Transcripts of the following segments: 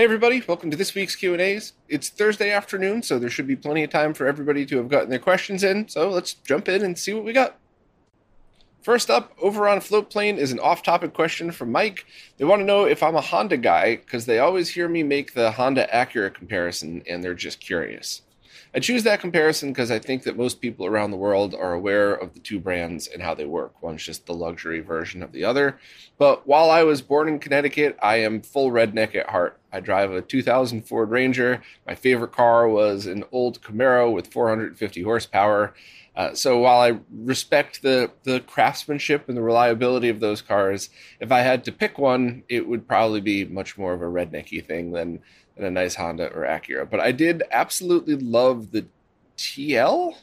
Hey everybody, welcome to this week's Q&As. It's Thursday afternoon, so there should be plenty of time for everybody to have gotten their questions in. So let's jump in and see what we got. First up, over on Floatplane is an off-topic question from Mike. They want to know if I'm a Honda guy because they always hear me make the Honda Acura comparison and they're just curious. I choose that comparison because I think that most people around the world are aware of the two brands and how they work. One's just the luxury version of the other. But while I was born in Connecticut, I am full redneck at heart. I drive a 2000 Ford Ranger. My favorite car was an old Camaro with 450 horsepower. Uh, so while I respect the the craftsmanship and the reliability of those cars, if I had to pick one, it would probably be much more of a rednecky thing than than a nice Honda or Acura. But I did absolutely love the TL.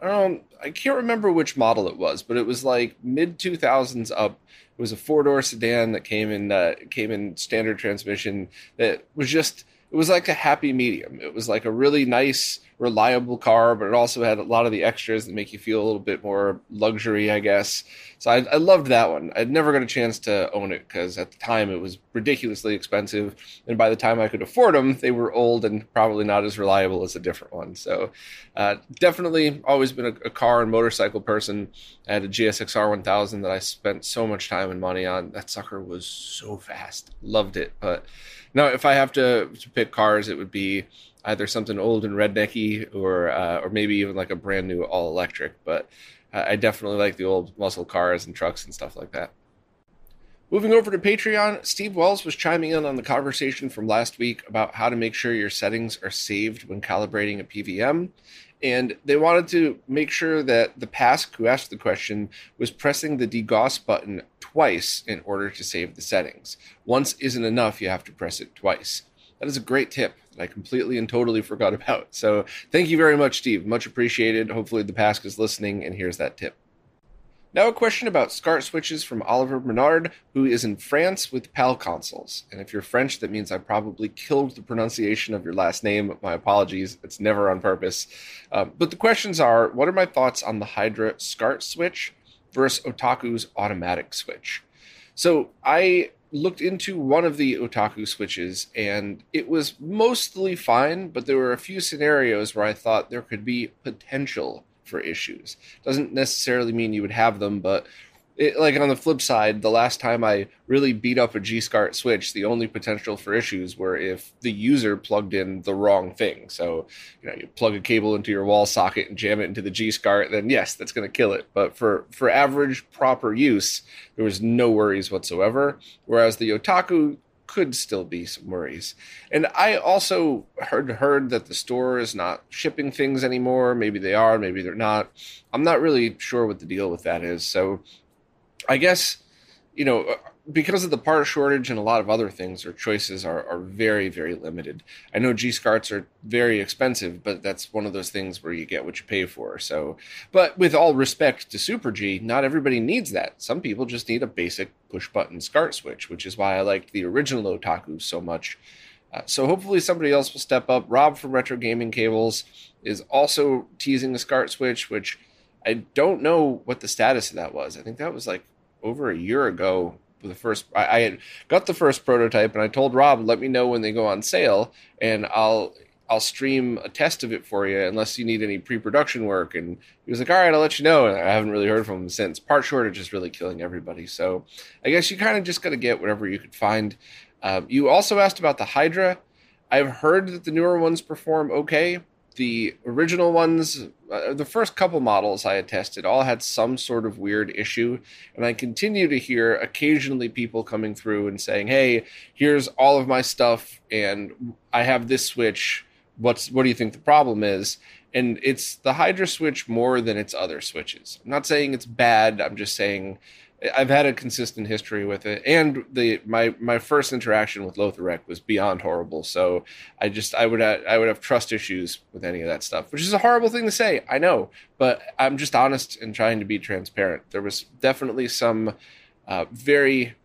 I don't. I can't remember which model it was, but it was like mid two thousands up. It was a four door sedan that came in uh, came in standard transmission. That was just it was like a happy medium. It was like a really nice, reliable car, but it also had a lot of the extras that make you feel a little bit more luxury, I guess. So I, I loved that one. I'd never got a chance to own it because at the time it was ridiculously expensive, and by the time I could afford them, they were old and probably not as reliable as a different one. So uh, definitely always been a, a car and motorcycle person. I had a GSXR 1000 that I spent so much time and money on. That sucker was so fast. Loved it, but now, if I have to, to pick cars, it would be either something old and rednecky, or uh, or maybe even like a brand new all electric. But I definitely like the old muscle cars and trucks and stuff like that. Moving over to Patreon, Steve Wells was chiming in on the conversation from last week about how to make sure your settings are saved when calibrating a PVM. And they wanted to make sure that the Pask who asked the question was pressing the degauss button twice in order to save the settings. Once isn't enough, you have to press it twice. That is a great tip that I completely and totally forgot about. So thank you very much, Steve. Much appreciated. Hopefully, the Pask is listening and here's that tip. Now, a question about SCART switches from Oliver Bernard, who is in France with PAL consoles. And if you're French, that means I probably killed the pronunciation of your last name. My apologies. It's never on purpose. Um, but the questions are what are my thoughts on the Hydra SCART switch versus Otaku's automatic switch? So I looked into one of the Otaku switches and it was mostly fine, but there were a few scenarios where I thought there could be potential for issues. Doesn't necessarily mean you would have them, but it, like on the flip side, the last time I really beat up a G-SCART switch, the only potential for issues were if the user plugged in the wrong thing. So, you know, you plug a cable into your wall socket and jam it into the G-SCART, then yes, that's going to kill it. But for for average proper use, there was no worries whatsoever. Whereas the Otaku could still be some worries. And I also heard heard that the store is not shipping things anymore. Maybe they are, maybe they're not. I'm not really sure what the deal with that is. So I guess you know because of the part shortage and a lot of other things, our choices are, are very, very limited. I know G SCARTs are very expensive, but that's one of those things where you get what you pay for. So, but with all respect to Super G, not everybody needs that. Some people just need a basic push button SCART switch, which is why I liked the original Otaku so much. Uh, so hopefully somebody else will step up. Rob from Retro Gaming Cables is also teasing the SCART switch, which I don't know what the status of that was. I think that was like over a year ago the first I, I got the first prototype and I told Rob, let me know when they go on sale and I'll I'll stream a test of it for you unless you need any pre-production work. And he was like, all right, I'll let you know. And I haven't really heard from him since. Part shortage is really killing everybody. So I guess you kind of just got to get whatever you could find. Um, you also asked about the Hydra. I've heard that the newer ones perform okay. The original ones, uh, the first couple models I had tested, all had some sort of weird issue. And I continue to hear occasionally people coming through and saying, hey, here's all of my stuff, and I have this switch. What's what do you think the problem is? And it's the Hydra switch more than its other switches. I'm not saying it's bad. I'm just saying I've had a consistent history with it, and the my my first interaction with Lotharek was beyond horrible. So I just I would have, I would have trust issues with any of that stuff, which is a horrible thing to say. I know, but I'm just honest and trying to be transparent. There was definitely some uh, very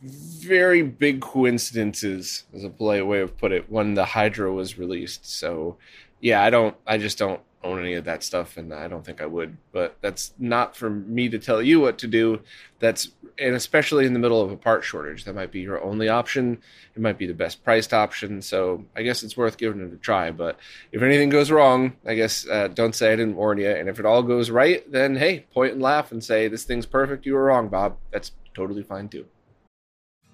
very big coincidences, as a polite way of put it, when the Hydra was released. So yeah, I don't I just don't own any of that stuff, and I don't think I would. But that's not for me to tell you what to do. That's and especially in the middle of a part shortage, that might be your only option. It might be the best priced option. So I guess it's worth giving it a try. But if anything goes wrong, I guess uh, don't say I didn't warn you. And if it all goes right, then hey, point and laugh and say this thing's perfect. You were wrong, Bob. That's totally fine too.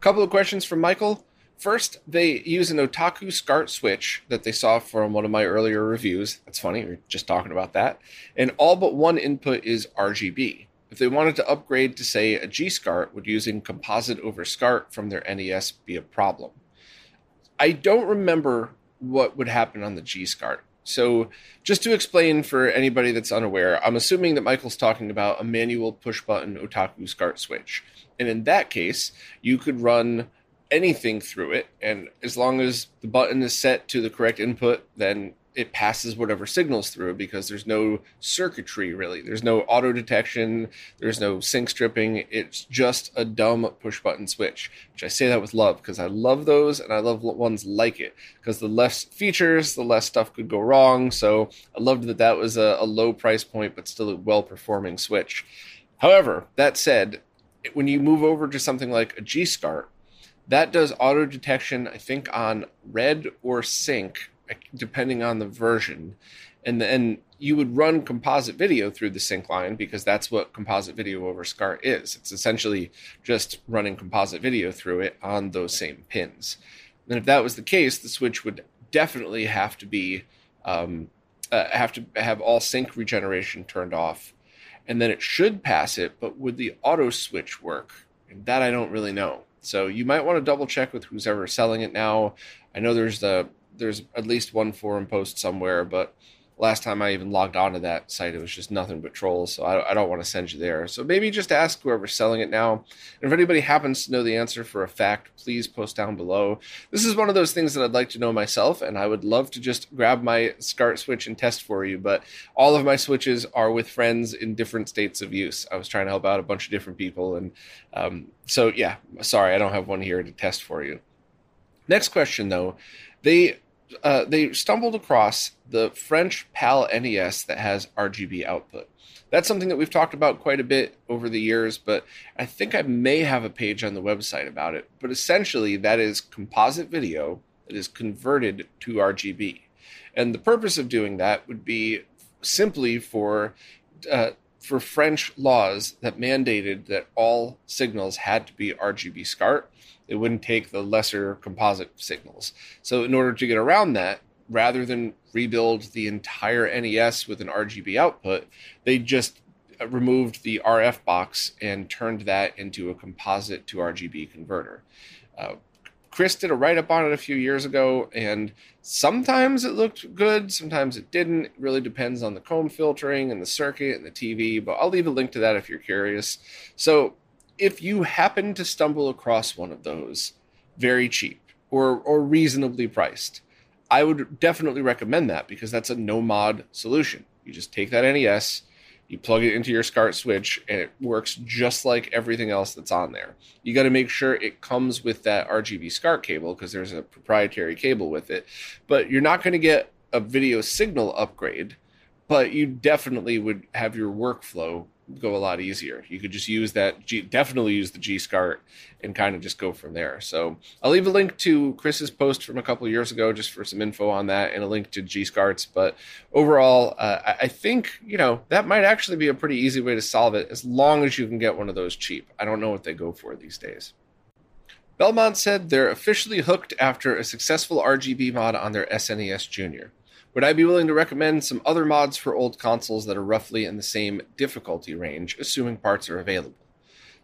Couple of questions from Michael. First, they use an Otaku SCART switch that they saw from one of my earlier reviews. That's funny, we are just talking about that. And all but one input is RGB. If they wanted to upgrade to, say, a G SCART, would using composite over SCART from their NES be a problem? I don't remember what would happen on the G SCART. So, just to explain for anybody that's unaware, I'm assuming that Michael's talking about a manual push button Otaku SCART switch. And in that case, you could run anything through it. And as long as the button is set to the correct input, then it passes whatever signals through because there's no circuitry really. There's no auto detection, there's no sync stripping. It's just a dumb push button switch, which I say that with love because I love those and I love ones like it because the less features, the less stuff could go wrong. So I loved that that was a, a low price point but still a well performing switch. However, that said, when you move over to something like a G SCART, that does auto detection, I think, on red or sync, depending on the version. And then you would run composite video through the sync line because that's what composite video over SCART is. It's essentially just running composite video through it on those same pins. And if that was the case, the switch would definitely have to be um, uh, have to have all sync regeneration turned off and then it should pass it, but would the auto switch work? And that I don't really know. So you might want to double check with who's ever selling it now. I know there's the there's at least one forum post somewhere, but last time I even logged onto that site, it was just nothing but trolls. So I, I, don't want to send you there. So maybe just ask whoever's selling it now. And if anybody happens to know the answer for a fact, please post down below. This is one of those things that I'd like to know myself, and I would love to just grab my SCART switch and test for you. But all of my switches are with friends in different states of use. I was trying to help out a bunch of different people. And um, so, yeah, sorry, I don't have one here to test for you. Next question, though. They uh, they stumbled across the French PAL NES that has RGB output. That's something that we've talked about quite a bit over the years, but I think I may have a page on the website about it. But essentially, that is composite video that is converted to RGB. And the purpose of doing that would be simply for uh, for French laws that mandated that all signals had to be RGB SCART it wouldn't take the lesser composite signals. So, in order to get around that, rather than rebuild the entire NES with an RGB output, they just removed the RF box and turned that into a composite to RGB converter. Uh, Chris did a write up on it a few years ago, and sometimes it looked good, sometimes it didn't. It really depends on the comb filtering and the circuit and the TV, but I'll leave a link to that if you're curious. So, if you happen to stumble across one of those, very cheap or, or reasonably priced, I would definitely recommend that because that's a no mod solution. You just take that NES, you plug it into your SCART switch, and it works just like everything else that's on there. You got to make sure it comes with that RGB SCART cable because there's a proprietary cable with it. But you're not going to get a video signal upgrade, but you definitely would have your workflow go a lot easier. You could just use that, G, definitely use the G SCART and kind of just go from there. So I'll leave a link to Chris's post from a couple years ago just for some info on that and a link to G SCARTs. But overall, uh, I think, you know, that might actually be a pretty easy way to solve it as long as you can get one of those cheap. I don't know what they go for these days. Belmont said they're officially hooked after a successful RGB mod on their SNES Junior. Would I be willing to recommend some other mods for old consoles that are roughly in the same difficulty range, assuming parts are available?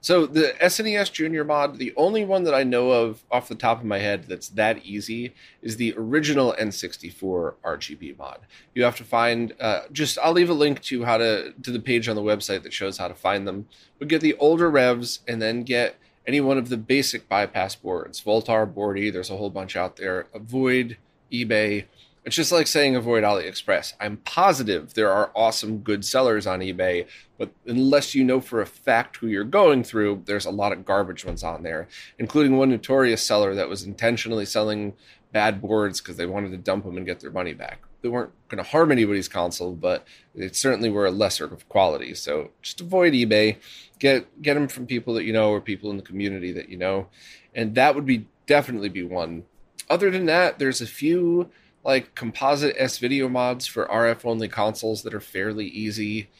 So the SNES Junior mod, the only one that I know of off the top of my head that's that easy is the original N64 RGB mod. You have to find uh, just I'll leave a link to how to to the page on the website that shows how to find them. But get the older revs and then get any one of the basic bypass boards, Voultar, Boardy. There's a whole bunch out there. Avoid eBay it's just like saying avoid AliExpress. I'm positive there are awesome good sellers on eBay, but unless you know for a fact who you're going through, there's a lot of garbage ones on there, including one notorious seller that was intentionally selling bad boards because they wanted to dump them and get their money back. They weren't going to harm anybody's console, but they certainly were a lesser of quality. So just avoid eBay. Get get them from people that you know or people in the community that you know, and that would be definitely be one. Other than that, there's a few like composite S video mods for RF only consoles that are fairly easy.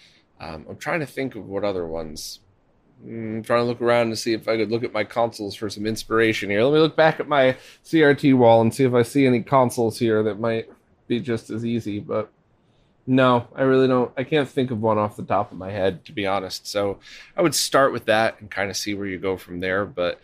Um, I'm trying to think of what other ones. I'm trying to look around to see if I could look at my consoles for some inspiration here. Let me look back at my CRT wall and see if I see any consoles here that might be just as easy. But no, I really don't. I can't think of one off the top of my head, to be honest. So I would start with that and kind of see where you go from there. But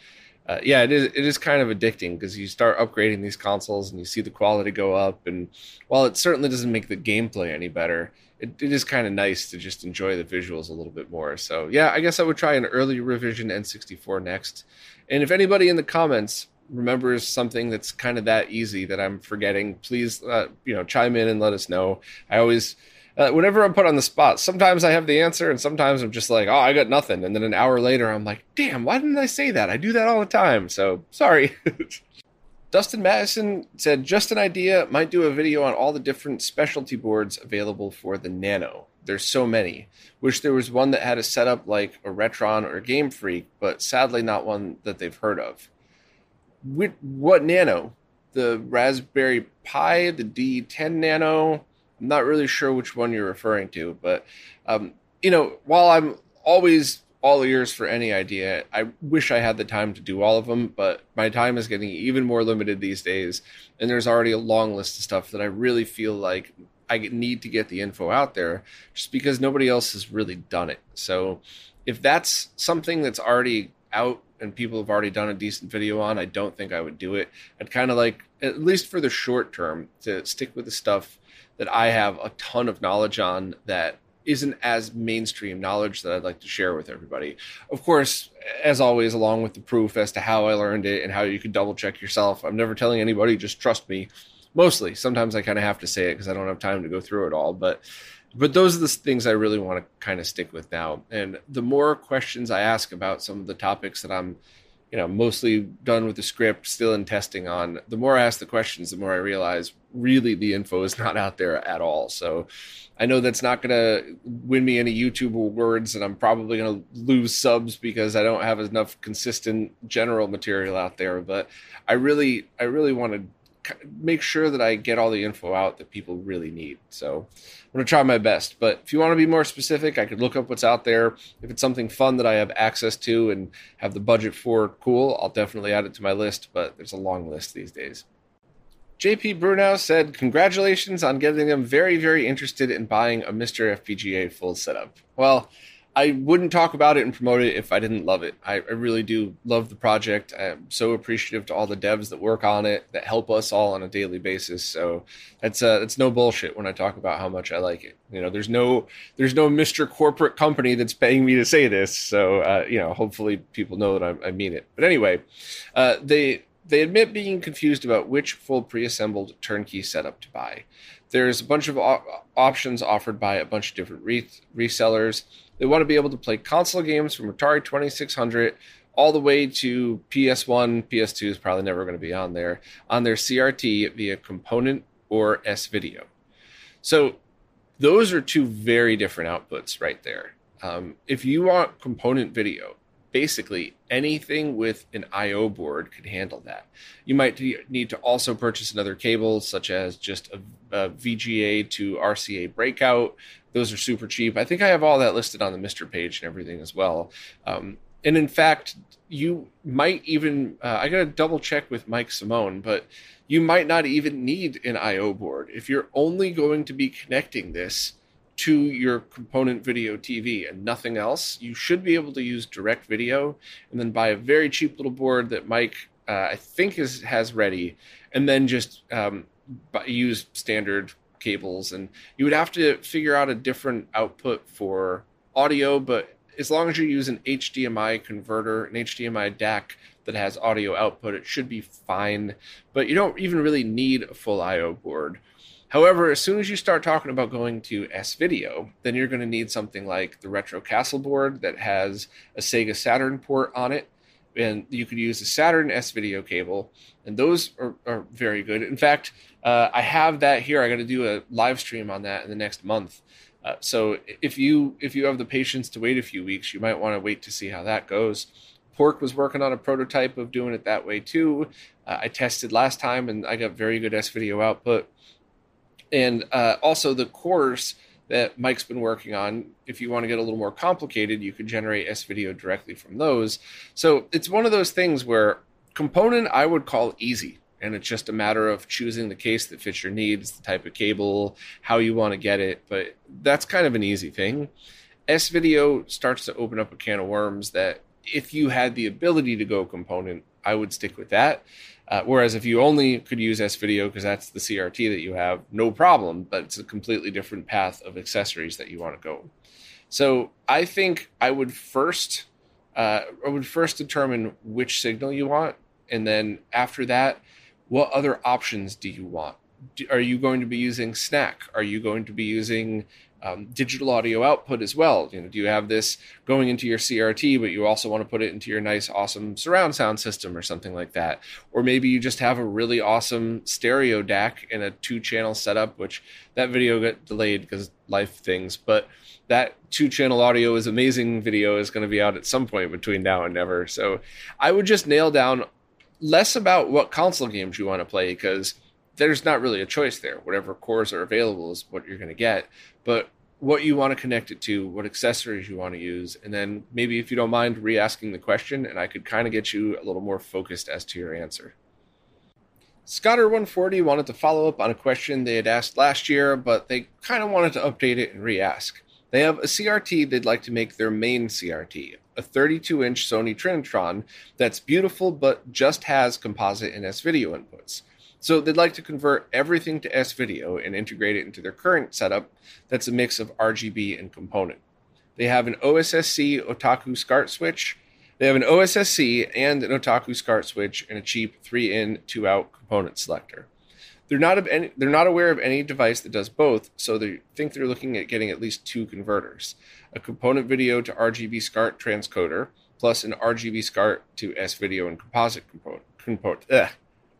uh, yeah, it is it is kind of addicting because you start upgrading these consoles and you see the quality go up. And while it certainly doesn't make the gameplay any better, it, it is kind of nice to just enjoy the visuals a little bit more. So yeah, I guess I would try an early revision N64 next. And if anybody in the comments remembers something that's kind of that easy that I'm forgetting, please uh, you know chime in and let us know. I always uh, whenever I'm put on the spot, sometimes I have the answer, and sometimes I'm just like, oh, I got nothing. And then an hour later, I'm like, damn, why didn't I say that? I do that all the time. So sorry. Dustin Madison said, just an idea, might do a video on all the different specialty boards available for the Nano. There's so many. Wish there was one that had a setup like a Retron or Game Freak, but sadly not one that they've heard of. What Nano? The Raspberry Pi, the DE10 Nano, I'm not really sure which one you're referring to, but um, you know, while I'm always all ears for any idea, I wish I had the time to do all of them, but my time is getting even more limited these days, and there's already a long list of stuff that I really feel like I need to get the info out there, just because nobody else has really done it. So, if that's something that's already out and people have already done a decent video on, I don't think I would do it. I'd kind of like, at least for the short term, to stick with the stuff that I have a ton of knowledge on that isn't as mainstream knowledge that I'd like to share with everybody. Of course, as always, along with the proof as to how I learned it and how you can double check yourself. I'm never telling anybody, just trust me. Mostly, sometimes I kind of have to say it because I don't have time to go through it all. But but those are the things I really want to kind of stick with now. And the more questions I ask about some of the topics that I'm you know, mostly done with the script, still in testing on. The more I ask the questions, the more I realize really the info is not out there at all. So I know that's not going to win me any YouTube awards, and I'm probably going to lose subs because I don't have enough consistent general material out there. But I really, I really want to make sure that I get all the info out that people really need. So I'm going to try my best. But if you want to be more specific, I could look up what's out there. If it's something fun that I have access to and have the budget for, cool, I'll definitely add it to my list. But there's a long list these days. JP Brunow said, Congratulations on getting them very, very interested in buying a MiSTer FPGA full setup. Well, I wouldn't talk about it and promote it if I didn't love it. I, I, really do love the project. I'm so appreciative to all the devs that work on it that help us all on a daily basis. So that's uh, that's no bullshit when I talk about how much I like it. You know, there's no there's no Mr. Corporate Company that's paying me to say this. So uh, you know, hopefully people know that I, I mean it. But anyway, uh, they they admit being confused about which full pre-assembled turnkey setup to buy. There's a bunch of op- options offered by a bunch of different re- resellers. They want to be able to play console games from Atari 2600 all the way to PS1, PS2 is probably never going to be on there, on their CRT via component or S video. So those are two very different outputs right there. Um, if you want component video, basically anything with an I/O board can handle that. You might need to also purchase another cable, such as just a, a, VGA to RCA breakout. Those are super cheap. I think I have all that listed on the MiSTer page and everything as well. Um, and in fact, you might even uh, I got to double check with Mike Simone, but you might not even need an I/O board if you're only going to be connecting this to your component video TV and nothing else, you should be able to use direct video and then buy a very cheap little board that Mike, uh, I think, is has ready, and then just um, use standard cables. And you would have to figure out a different output for audio, but as long as you use an HDMI converter, an HDMI DAC that has audio output, it should be fine. But you don't even really need a full I/O board. However, as soon as you start talking about going to S video, then you're going to need something like the Retro Castle board that has a Sega Saturn port on it. And you could use the Saturn S video cable, and those are, are very good. In fact, uh, I have that here. I got to do a live stream on that in the next month. Uh, so if you if you have the patience to wait a few weeks, you might want to wait to see how that goes. Pork was working on a prototype of doing it that way too. Uh, I tested last time, and I got very good S video output and uh, also the course that Mike's been working on. If you want to get a little more complicated, you could generate S video directly from those. So it's one of those things where component I would call easy. And it's just a matter of choosing the case that fits your needs, the type of cable, how you want to get it. But that's kind of an easy thing. S video starts to open up a can of worms that if you had the ability to go component, I would stick with that. Uh, whereas if you only could use S video because that's the CRT that you have, no problem, but it's a completely different path of accessories that you want to go. So I think I would first, uh, I would first determine which signal you want, and then after that, what other options do you want? Do, are you going to be using SNAC? Are you going to be using um, digital audio output as well. You know, do you have this going into your CRT, but you also want to put it into your nice, awesome surround sound system or something like that? Or maybe you just have a really awesome stereo DAC in a two-channel setup, which that video got delayed because life things, but that two-channel audio is amazing. Video is going to be out at some point between now and never. So I would just nail down less about what console games you want to play because there's not really a choice there. Whatever cores are available is what you're going to get. But what you want to connect it to, what accessories you want to use, and then maybe if you don't mind re asking the question, and I could kind of get you a little more focused as to your answer. Scotter140 wanted to follow up on a question they had asked last year, but they kind of wanted to update it and re ask. They have a CRT they'd like to make their main CRT, a 32 inch Sony Trinitron that's beautiful but just has composite and S video inputs. So they'd like to convert everything to S video and integrate it into their current setup that's a mix of RGB and component. They have an OSSC Otaku SCART switch. They have an OSSC and an Otaku SCART switch and a cheap 3 in, 2 out component selector. They're not, any, they're not aware of any device that does both, so they think they're looking at getting at least two converters a component video to RGB SCART transcoder, plus an RGB SCART to S video and composite component, component ugh,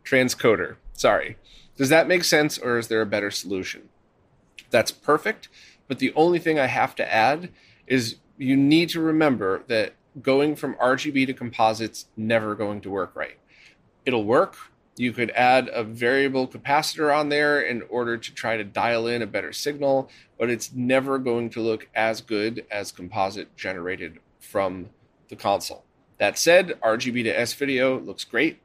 transcoder. Sorry. Does that make sense or is there a better solution? That's perfect. But the only thing I have to add is you need to remember that going from RGB to composites never going to work right. It'll work. You could add a variable capacitor on there in order to try to dial in a better signal, but it's never going to look as good as composite generated from the console. That said, RGB to S video looks great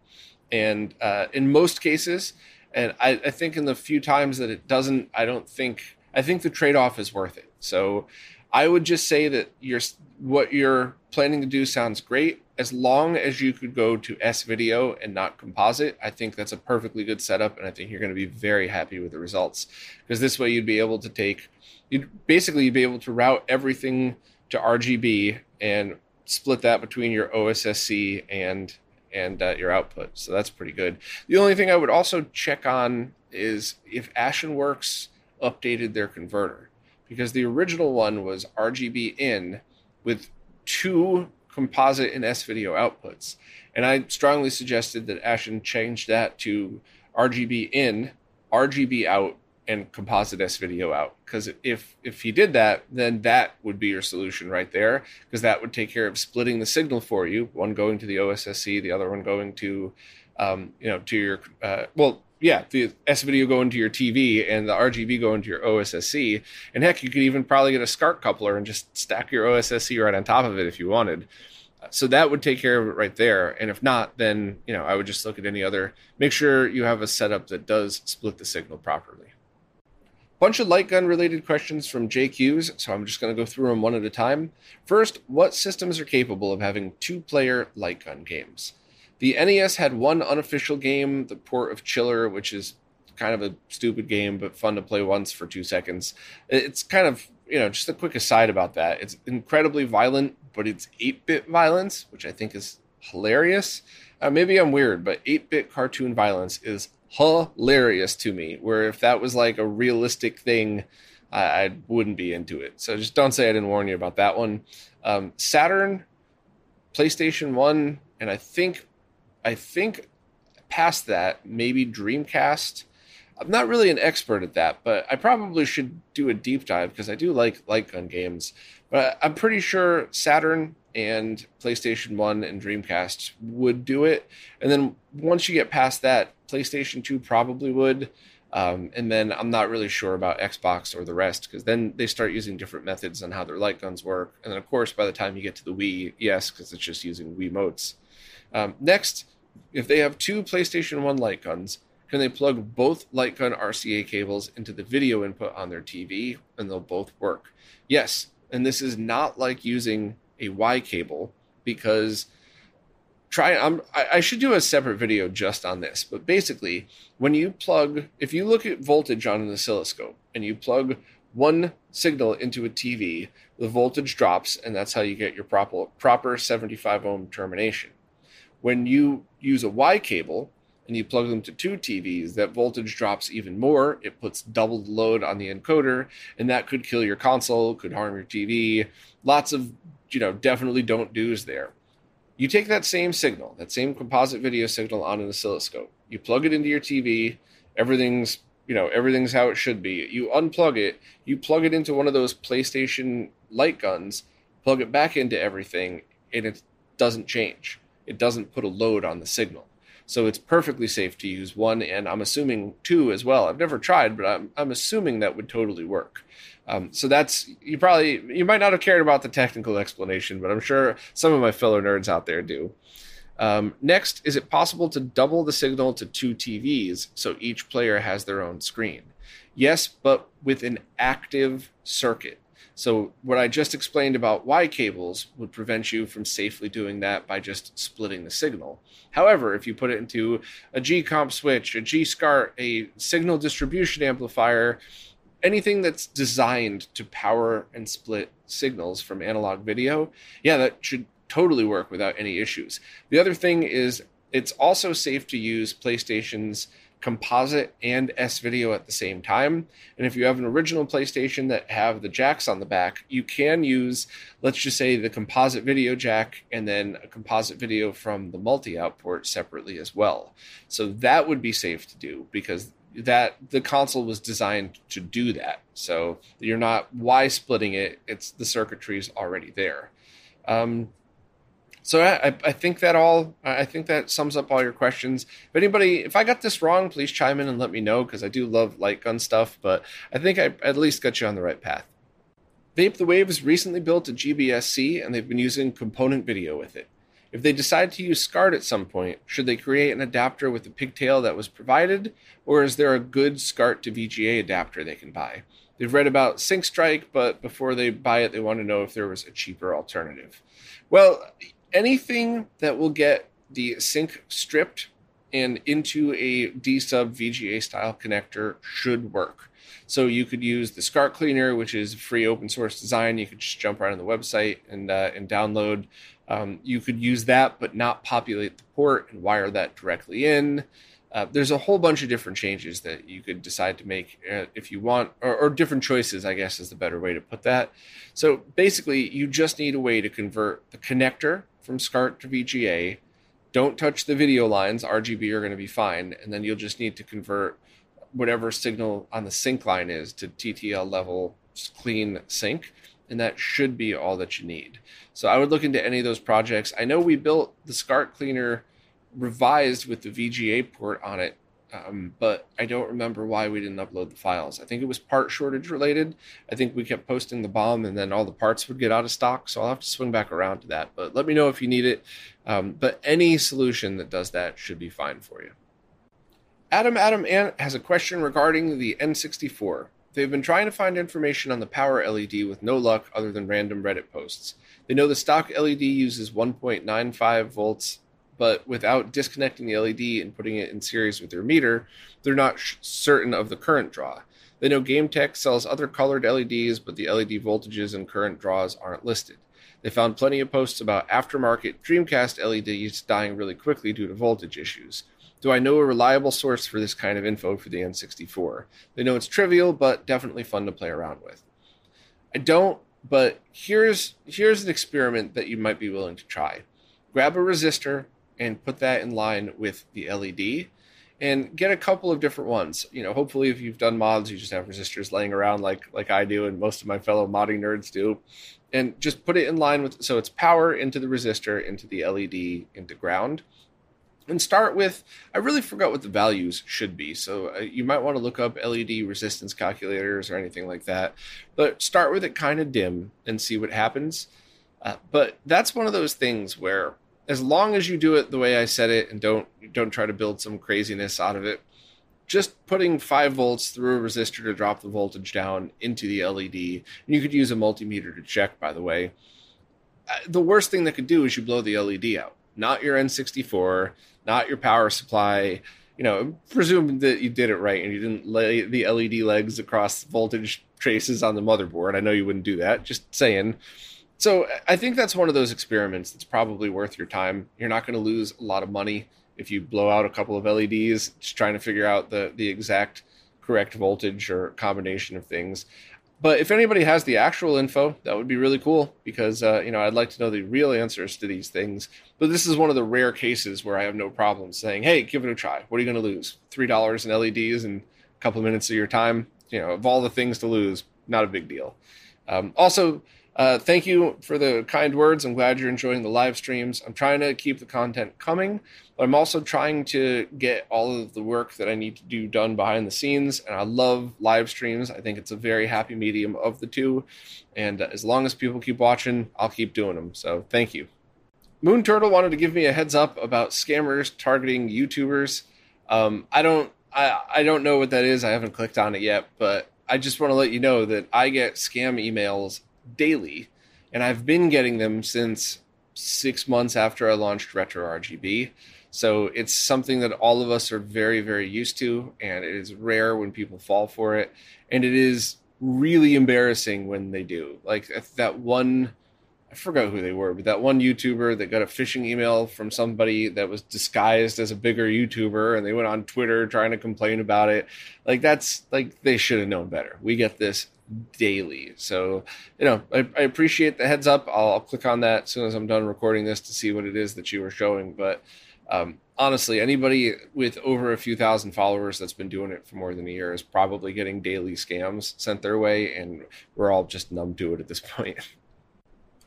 and uh, in most cases, and I, I, think in the few times that it doesn't, I don't think I think the trade off is worth it. So I would just say that you're what you're planning to do sounds great. As long as you could go to S video and not composite, I think that's a perfectly good setup, and I think you're going to be very happy with the results because this way you'd be able to take, you'd basically you'd be able to route everything to RGB and split that between your OSSC and and uh, your output. So that's pretty good. The only thing I would also check on is if AshenWorks updated their converter because the original one was RGB in with two composite and S video outputs. And I strongly suggested that Ashen change that to RGB in, RGB out, and composite S video out. Because if if he did that, then that would be your solution right there. Because that would take care of splitting the signal for you, one going to the OSSC, the other one going to, um, you know, to your uh, well, yeah, the S video go into your TV and the RGB go into your OSSC. And heck, you could even probably get a SCART coupler and just stack your OSSC right on top of it if you wanted. So that would take care of it right there. And if not, then you know I would just look at any other. Make sure you have a setup that does split the signal properly. Bunch of light gun related questions from JQs, so I'm just going to go through them one at a time. First, what systems are capable of having two player light gun games? The NES had one unofficial game, The Port of Chiller, which is kind of a stupid game, but fun to play once for two seconds. It's kind of, you know, just a quick aside about that. It's incredibly violent, but it's 8 bit violence, which I think is hilarious. Uh, maybe I'm weird, but 8 bit cartoon violence is hilarious to me. Where if that was like a realistic thing, I, I wouldn't be into it. So just don't say I didn't warn you about that one. Um, Saturn, PlayStation 1, and I think I think past that, maybe Dreamcast. I'm not really an expert at that, but I probably should do a deep dive because I do like light gun games. But I'm pretty sure Saturn and PlayStation 1 and Dreamcast would do it. And then once you get past that, PlayStation 2 probably would. Um, and then I'm not really sure about Xbox or the rest because then they start using different methods on how their light guns work. And then, of course, by the time you get to the Wii, yes, because it's just using Wiimotes. Um, next, if they have two PlayStation 1 light guns, can they plug both light gun RCA cables into the video input on their TV and they'll both work? Yes. And this is not like using a Y cable because try I'm, I should do a separate video just on this, but basically when you plug if you look at voltage on an oscilloscope and you plug one signal into a TV, the voltage drops and that's how you get your proper proper 75 ohm termination. When you use a Y cable and you plug them to two TVs, that voltage drops even more. It puts double the load on the encoder, and that could kill your console, could harm your TV. Lots of, you know, definitely don't do's there. You take that same signal, that same composite video signal on an oscilloscope, you plug it into your TV, everything's you know everything's how it should be you unplug it you plug it into one of those playstation light guns plug it back into everything and it doesn't change it doesn't put a load on the signal. So it's perfectly safe to use one, and I'm assuming two as well. I've never tried, but I'm, I'm assuming that would totally work. Um, so that's you probably you might not have cared about the technical explanation, but I'm sure some of my fellow nerds out there do. Um, next, is it possible to double the signal to two TVs so each player has their own screen? Yes, but with an active circuit. So, what I just explained about Y cables would prevent you from safely doing that by just splitting the signal. However, if you put it into a G comp switch, a G SCART, a signal distribution amplifier, anything that's designed to power and split signals from analog video, yeah, that should totally work without any issues. The other thing is it's also safe to use PlayStation's composite and S video at the same time. And if you have an original PlayStation that have the jacks on the back, you can use, let's just say, the composite video jack and then a composite video from the multi out port separately as well. So that would be safe to do because that the console was designed to do that. So you're not why splitting it, it's the circuitry is already there. Um, so I, I think that all I think that sums up all your questions. If anybody, if I got this wrong, please chime in and let me know because I do love light gun stuff. But I think I at least got you on the right path. Vape the Wave has recently built a GBSC and they've been using component video with it. If they decide to use SCART at some point, should they create an adapter with the pigtail that was provided, or is there a good SCART to VGA adapter they can buy? They've read about SyncStrike, but before they buy it, they want to know if there was a cheaper alternative. Well, anything that will get the sync stripped and into a D sub VGA style connector should work. So you could use the SCART Cleaner, which is free open source design. You could just jump right on the website and uh, and download. Um, you could use that, but not populate the port and wire that directly in. Uh, there's a whole bunch of different changes that you could decide to make uh, if you want, or, or, different choices, I guess is the better way to put that. So basically, you just need a way to convert the connector from SCART to VGA. Don't touch the video lines, RGB are going to be fine, and then you'll just need to convert whatever signal on the sync line is to TTL level clean sync, and that should be all that you need. So I would look into any of those projects. I know we built the SCART cleaner revised with the VGA port on it, um, but I don't remember why we didn't upload the files. I think it was part shortage related. I think we kept posting the BOM, and then all the parts would get out of stock. So I'll have to swing back around to that. But let me know if you need it. Um, but any solution that does that should be fine for you. Adam Adam Ant has a question regarding the N64. They've been trying to find information on the power LED with no luck other than random Reddit posts. They know the stock LED uses 1.95 volts but without disconnecting the LED and putting it in series with their meter, they're not sh- certain of the current draw. They know GameTech sells other colored LEDs, but the LED voltages and current draws aren't listed. They found plenty of posts about aftermarket Dreamcast LEDs dying really quickly due to voltage issues. Do I know a reliable source for this kind of info for the N64? They know it's trivial, but definitely fun to play around with. I don't, but here's here's an experiment that you might be willing to try. Grab a resistor, and put that in line with the LED and get a couple of different ones. You know, hopefully if you've done mods, you just have resistors laying around like like I do and most of my fellow modding nerds do. And just put it in line with so it's power into the resistor, into the LED, into ground. And start with I really forgot what the values should be. So uh, you might want to look up LED resistance calculators or anything like that. But start with it kind of dim and see what happens. Uh, but that's one of those things where as long as you do it the way I said it and don't don't try to build some craziness out of it, just putting five volts through a resistor to drop the voltage down into the LED. And you could use a multimeter to check, by the way. Uh, the worst thing that could do is you blow the LED out, not your N64, not your power supply. You know, presume that you did it right and you didn't lay the LED legs across voltage traces on the motherboard. I know you wouldn't do that. Just saying. So I think that's one of those experiments that's probably worth your time. You're not going to lose a lot of money if you blow out a couple of LEDs just trying to figure out the the exact correct voltage or combination of things. But if anybody has the actual info, that would be really cool because uh, you know I'd like to know the real answers to these things. But this is one of the rare cases where I have no problem saying, "Hey, give it a try. What are you going to lose? Three dollars in LEDs and a couple of minutes of your time. You know, of all the things to lose, not a big deal." Um, also, uh, thank you for the kind words. I'm glad you're enjoying the live streams. I'm trying to keep the content coming, but I'm also trying to get all of the work that I need to do done behind the scenes. And I love live streams. I think it's a very happy medium of the two. And uh, as long as people keep watching, I'll keep doing them. So thank you. Moon Turtle wanted to give me a heads up about scammers targeting YouTubers. Um, I don't, I, I don't know what that is. I haven't clicked on it yet, but I just want to let you know that I get scam emails daily, and I've been getting them since six months after I launched Retro RGB. So it's something that all of us are very, very used to, and it is rare when people fall for it, and it is really embarrassing when they do. Like that one, I forgot who they were, but that one YouTuber that got a phishing email from somebody that was disguised as a bigger YouTuber, and they went on Twitter trying to complain about it. Like that's like they should have known better. We get this daily. So, you know, I, I appreciate the heads up. I'll, I'll, click on that as soon as I'm done recording this to see what it is that you were showing. But um, honestly, anybody with over a few thousand followers that's been doing it for more than a year is probably getting daily scams sent their way, and we're all just numb to it at this point.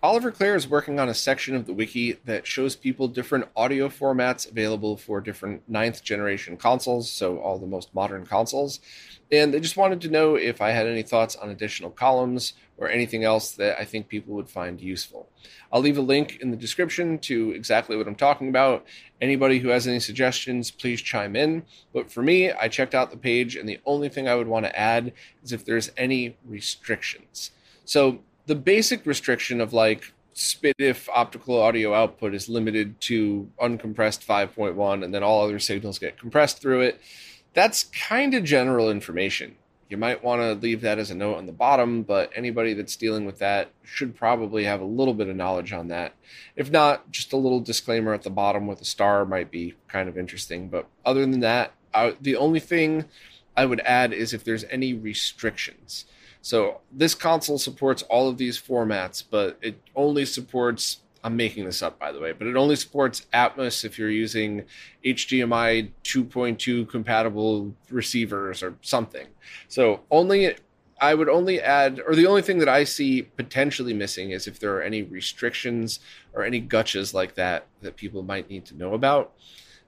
Oliver Clare is working on a section of the wiki that shows people different audio formats available for different ninth generation consoles, so all the most modern consoles. And they just wanted to know if I had any thoughts on additional columns or anything else that I think people would find useful. I'll leave a link in the description to exactly what I'm talking about. Anybody who has any suggestions, please chime in. But for me, I checked out the page, and the only thing I would want to add is if there's any restrictions. So the basic restriction of like SPDIF optical audio output is limited to uncompressed 5.1 and then all other signals get compressed through it. That's kind of general information. You might want to leave that as a note on the bottom, but anybody that's dealing with that should probably have a little bit of knowledge on that. If not, just a little disclaimer at the bottom with a star might be kind of interesting. But other than that, I, the only thing I would add is if there's any restrictions. So this console supports all of these formats, but it only supports I'm making this up by the way, but it only supports Atmos if you're using HDMI 2.2 compatible receivers or something. So only I would only add, or the only thing that I see potentially missing is if there are any restrictions or any gotchas like that that people might need to know about.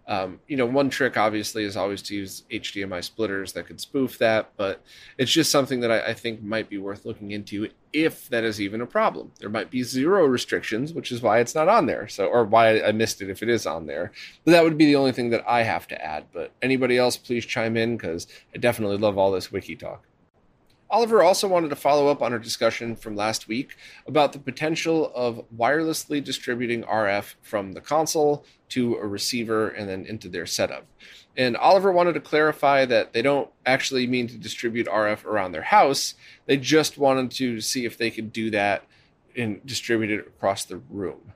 Um, you know, one trick obviously is always to use HDMI splitters that could spoof that, but it's just something that I, I, think might be worth looking into if that is even a problem. There might be zero restrictions, which is why it's not on there. So, or why I missed it if it is on there. But that would be the only thing that I have to add. But anybody else, please chime in because I definitely love all this wiki talk. Oliver also wanted to follow up on our discussion from last week about the potential of wirelessly distributing RF from the console to a receiver and then into their setup. And Oliver wanted to clarify that they don't actually mean to distribute RF around their house. They just wanted to see if they could do that and distribute it across the room.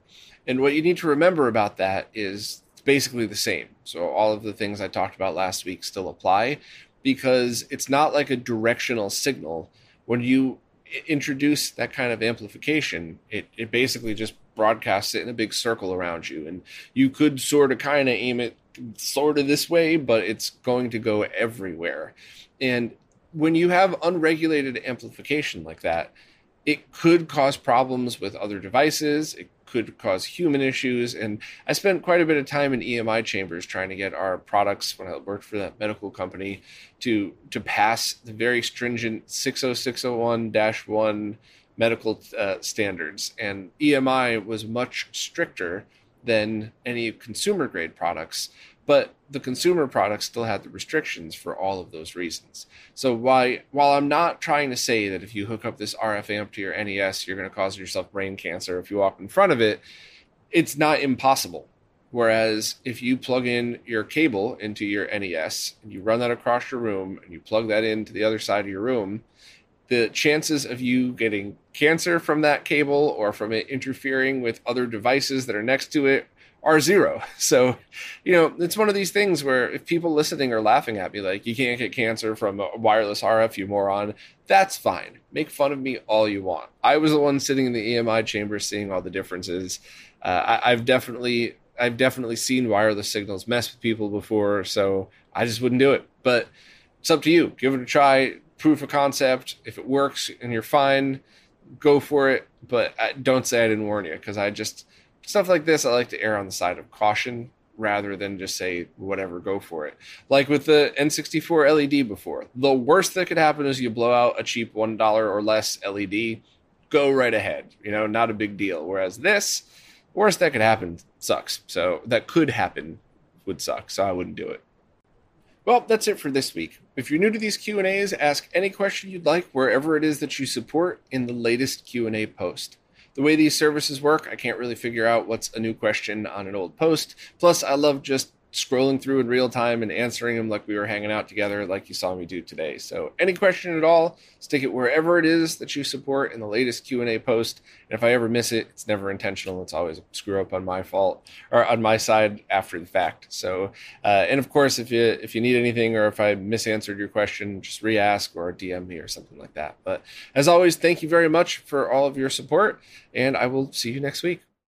And what you need to remember about that is it's basically the same. So all of the things I talked about last week still apply because it's not like a directional signal. When you introduce that kind of amplification, it, it basically just broadcasts it in a big circle around you. And you could sort of kind of aim it sort of this way, but it's going to go everywhere. And when you have unregulated amplification like that, it could cause problems with other devices. It could cause human issues. And I spent quite a bit of time in EMI chambers trying to get our products when I worked for that medical company to to pass the very stringent 60601-1 medical uh, standards. And EMI was much stricter than any consumer grade products but the consumer products still had the restrictions for all of those reasons. So why, while I'm not trying to say that if you hook up this RF amp to your NES, you're going to cause yourself brain cancer if you walk in front of it, it's not impossible. Whereas if you plug in your cable into your NES and you run that across your room and you plug that into the other side of your room, the chances of you getting cancer from that cable or from it interfering with other devices that are next to it are zero. So, you know, it's one of these things where if people listening are laughing at me like, you can't get cancer from a wireless RF, you moron, that's fine. Make fun of me all you want. I was the one sitting in the EMI chamber seeing all the differences. Uh, I, I've definitely, I've definitely seen wireless signals mess with people before, so I just wouldn't do it. But it's up to you. Give it a try. Proof of concept. If it works and you're fine, go for it. But don't say I didn't warn you because I just stuff like this, I like to err on the side of caution rather than just say whatever, go for it. Like with the N64 LED before, the worst that could happen is you blow out a cheap one dollar or less LED. Go right ahead, you know, not a big deal. Whereas this, worst that could happen sucks. So that could happen would suck. So I wouldn't do it. Well, that's it for this week. If you're new to these Q&As, ask any question you'd like wherever it is that you support in the latest Q&A post the way these services work, I can't really figure out what's a new question on an old post. Plus, I love just scrolling through in real time and answering them like we were hanging out together, like you saw me do today. So, any question at all, stick it wherever it is that you support in the latest Q and A post. And if I ever miss it, it's never intentional. It's always a screw up on my fault or on my side after the fact. So, uh, and of course, if you if you need anything or if I misanswered your question, just re-ask or DM me or something like that. But as always, thank you very much for all of your support, and I will see you next week.